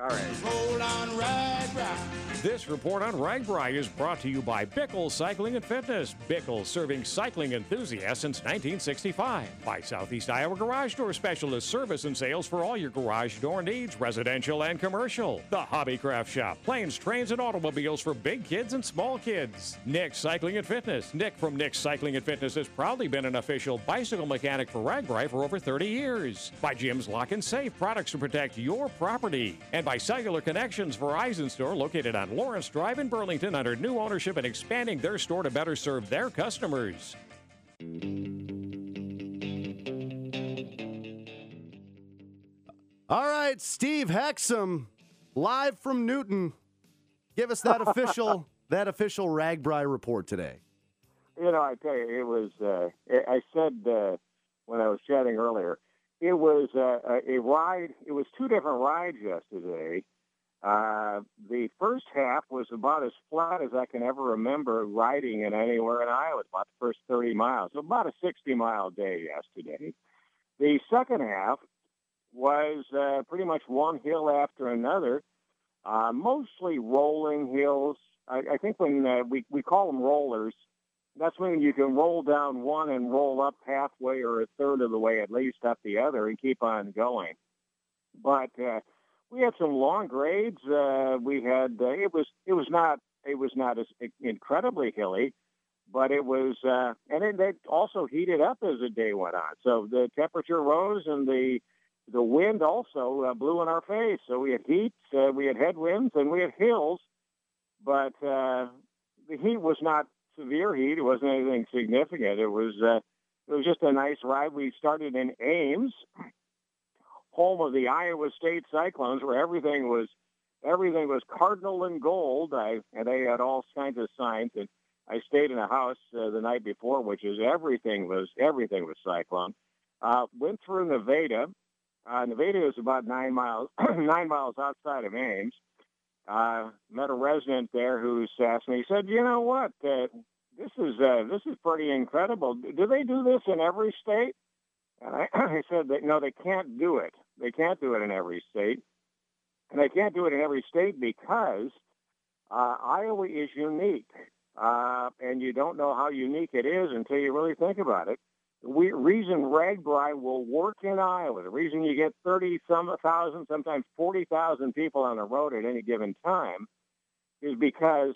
All right. This report on RAGBRAI is brought to you by Bickle Cycling and Fitness. Bickle serving cycling enthusiasts since 1965. By Southeast Iowa Garage Door Specialist service and sales for all your garage door needs, residential and commercial. The Hobbycraft Shop, planes, trains, and automobiles for big kids and small kids. Nick's Cycling and Fitness. Nick from Nick's Cycling and Fitness has proudly been an official bicycle mechanic for RAGBRAI for over 30 years. By Jim's Lock and Safe, products to protect your property. And by Cellular Connections, Verizon store located on Lawrence Drive in Burlington under new ownership and expanding their store to better serve their customers. All right, Steve Hexum, live from Newton. Give us that official that official RAGBRAI report today. You know, I tell you, it was. Uh, I said uh, when I was chatting earlier, it was uh, a ride. It was two different rides yesterday. Uh, the first half was about as flat as I can ever remember riding in anywhere in Iowa. About the first 30 miles, so about a 60 mile day yesterday. The second half was uh, pretty much one hill after another, uh, mostly rolling hills. I, I think when uh, we we call them rollers, that's when you can roll down one and roll up halfway or a third of the way at least up the other and keep on going. But uh, we had some long grades. Uh, we had uh, it was it was not it was not as incredibly hilly, but it was uh, and it, it also heated up as the day went on. So the temperature rose and the the wind also uh, blew in our face. So we had heat, uh, we had headwinds, and we had hills, but uh, the heat was not severe heat. It wasn't anything significant. It was uh, it was just a nice ride. We started in Ames, home of the Iowa State Cyclones, where everything was everything was cardinal and gold. I and they had all kinds of signs. And I stayed in a house uh, the night before, which is everything was everything was Cyclone. Uh, went through Nevada. Uh, Nevada is about nine miles nine miles outside of Ames. Uh, met a resident there who asked me. He said, "You know what? Uh, this is uh, this is pretty incredible. Do they do this in every state?" And I, I said no, they can't do it. They can't do it in every state, and they can't do it in every state because uh, Iowa is unique, uh, and you don't know how unique it is until you really think about it. The reason RAGBRAI will work in Iowa, the reason you get 30 some thousand, sometimes 40,000 people on the road at any given time, is because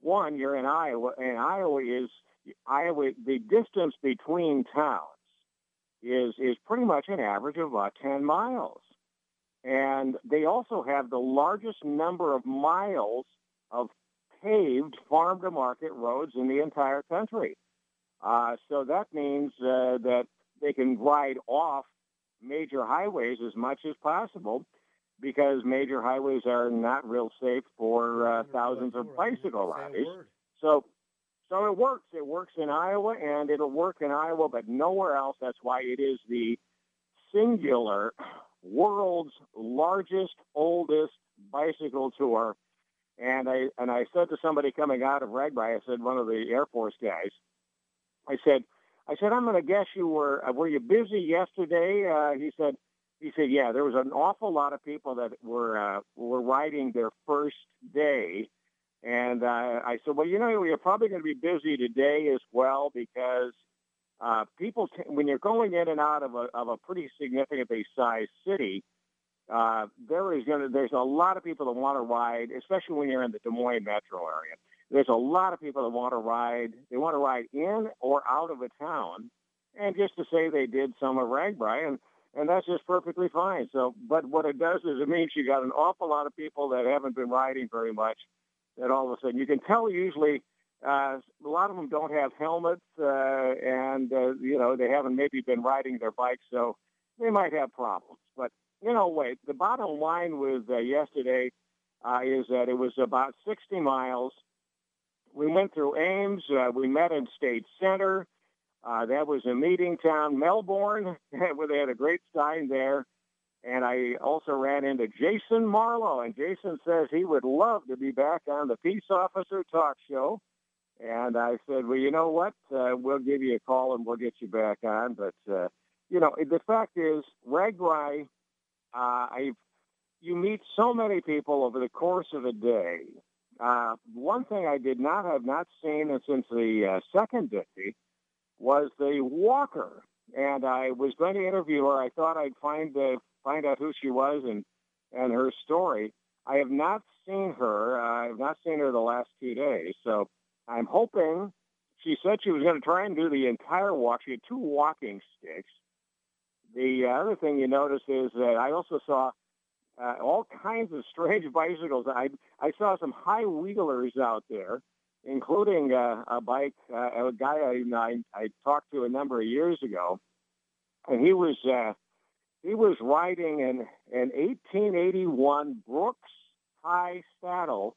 one, you're in Iowa, and Iowa is Iowa. The distance between towns is is pretty much an average of about 10 miles, and they also have the largest number of miles of paved farm to market roads in the entire country. Uh, so that means uh, that they can ride off major highways as much as possible because major highways are not real safe for uh, thousands of bicycle riders. So, so it works. It works in Iowa, and it'll work in Iowa, but nowhere else. That's why it is the singular world's largest, oldest bicycle tour. And I and I said to somebody coming out of RAGBRAI, I said one of the Air Force guys, I said, I said, I'm going to guess you were uh, were you busy yesterday? Uh, he said, he said, yeah, there was an awful lot of people that were uh, were riding their first day, and uh, I said, well, you know, you're probably going to be busy today as well because uh, people, t- when you're going in and out of a of a pretty significantly sized city, uh, there is going to there's a lot of people that want to ride, especially when you're in the Des Moines metro area. There's a lot of people that want to ride. They want to ride in or out of a town, and just to say they did some of RAGBRAI, and and that's just perfectly fine. So, but what it does is it means you got an awful lot of people that haven't been riding very much. That all of a sudden you can tell usually uh, a lot of them don't have helmets, uh, and uh, you know they haven't maybe been riding their bikes, so they might have problems. But you know, wait. The bottom line with uh, yesterday uh, is that it was about 60 miles we went through Ames. Uh, we met in State Center. Uh, that was a meeting town, Melbourne, where they had a great sign there. And I also ran into Jason Marlowe, and Jason says he would love to be back on the Peace Officer Talk Show. And I said, well, you know what? Uh, we'll give you a call and we'll get you back on. But, uh, you know, the fact is, RAGBRAI, uh, I've you meet so many people over the course of a day. Uh, one thing I did not have not seen since the uh, second day was the walker, and I was going to interview her. I thought I'd find uh, find out who she was and and her story. I have not seen her. I have not seen her the last two days, so I'm hoping. She said she was going to try and do the entire walk. She had two walking sticks. The other thing you notice is that I also saw uh, all kinds of strange bicycles. I I saw some high wheelers out there, including uh, a bike. Uh, a guy I, I I talked to a number of years ago, and he was uh, he was riding an an 1881 Brooks High Saddle,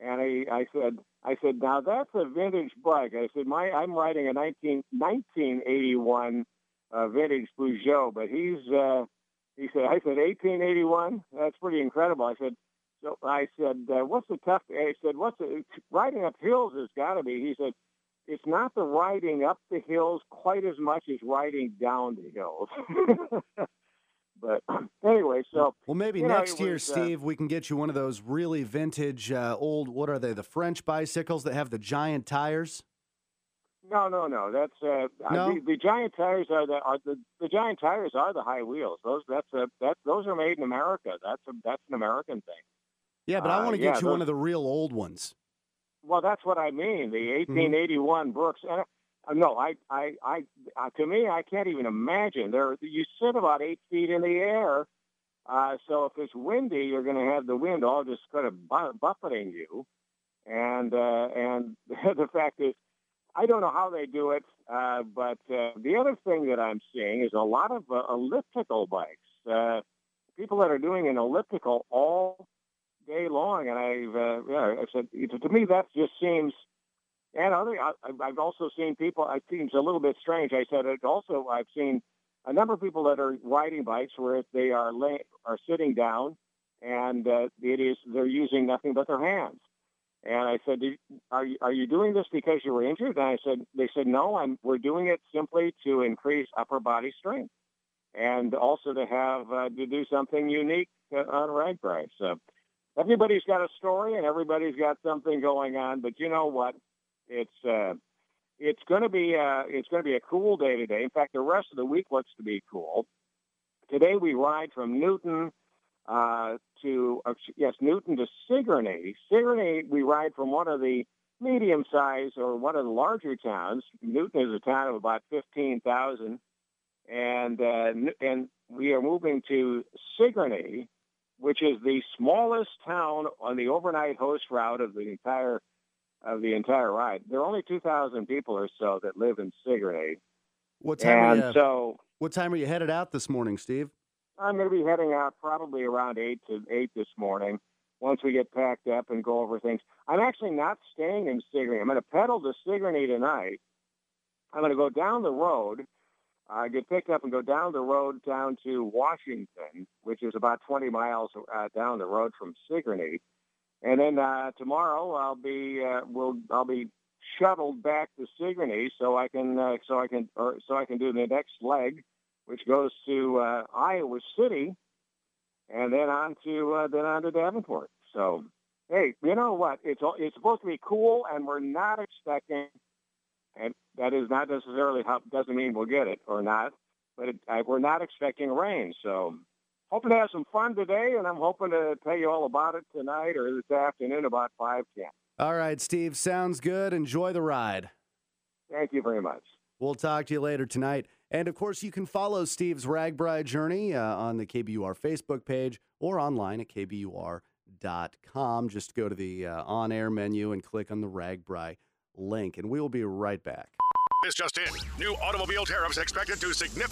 and I I said I said now that's a vintage bike. I said my I'm riding a 19 1981 uh, vintage Peugeot, but he's uh, he said, I said, 1881? That's pretty incredible. I said, so I said, uh, what's the tough? I said, what's the, riding up hills has got to be. He said, it's not the riding up the hills quite as much as riding down the hills. but anyway, so well, maybe next know, year, was, uh, Steve, uh, we can get you one of those really vintage, uh, old. What are they? The French bicycles that have the giant tires. No, no, no. That's uh, no? The, the, giant tires are the are the, the giant tires are the high wheels. Those that's a that those are made in America. That's a that's an American thing. Yeah, but I want to uh, get yeah, you those, one of the real old ones. Well, that's what I mean. The 1881 mm-hmm. Brooks. And, uh, no, I, I, I, uh, to me, I can't even imagine. There, you sit about eight feet in the air. Uh, so if it's windy, you're going to have the wind all just kind of bu- buffeting you. And uh, and the fact is, I don't know how they do it, uh, but uh, the other thing that I'm seeing is a lot of uh, elliptical bikes. Uh, people that are doing an elliptical all day long, and I've uh, yeah, I said to me that just seems. And other, I, I've also seen people. It seems a little bit strange. I said it also. I've seen a number of people that are riding bikes where they are lay, are sitting down, and uh, it is they're using nothing but their hands. And I said, "Are you, are you doing this because you were injured?" And I said, "They said no. I'm. We're doing it simply to increase upper body strength, and also to have uh, to do something unique uh, on RAGBRAI." So everybody's got a story and everybody's got something going on. But you know what? It's uh, it's going to be uh, it's going to be a cool day today. In fact, the rest of the week looks to be cool. Today we ride from Newton uh, to, uh, yes, Newton to Sigourney. Sigourney, we ride from one of the medium sized or one of the larger towns. Newton is a town of about 15,000. And, uh, and we are moving to Sigourney, which is the smallest town on the overnight host route of the entire of the entire ride. There are only 2,000 people or so that live in Sigourney. What time? And you, so, what time are you headed out this morning, Steve? I'm going to be heading out probably around eight to eight this morning. Once we get packed up and go over things, I'm actually not staying in Sigourney. I'm going to pedal to Sigourney tonight. I'm going to go down the road, uh, get picked up, and go down the road down to Washington, which is about 20 miles uh, down the road from Sigourney. And then uh, tomorrow I'll be uh, will I'll be shuttled back to Sigourney so I can uh, so I can or so I can do the next leg which goes to uh, Iowa City, and then on to uh, then on to Davenport. So, hey, you know what? It's it's supposed to be cool, and we're not expecting, and that is not necessarily how doesn't mean we'll get it or not, but it, I, we're not expecting rain. So, hoping to have some fun today, and I'm hoping to tell you all about it tonight or this afternoon about five ten. All right, Steve. Sounds good. Enjoy the ride. Thank you very much. We'll talk to you later tonight. And of course, you can follow Steve's RAGBRAI journey uh, on the KBUR Facebook page or online at kbur.com. Just go to the uh, on air menu and click on the RAGBRAI link, and we will be right back. This just in new automobile tariffs expected to significantly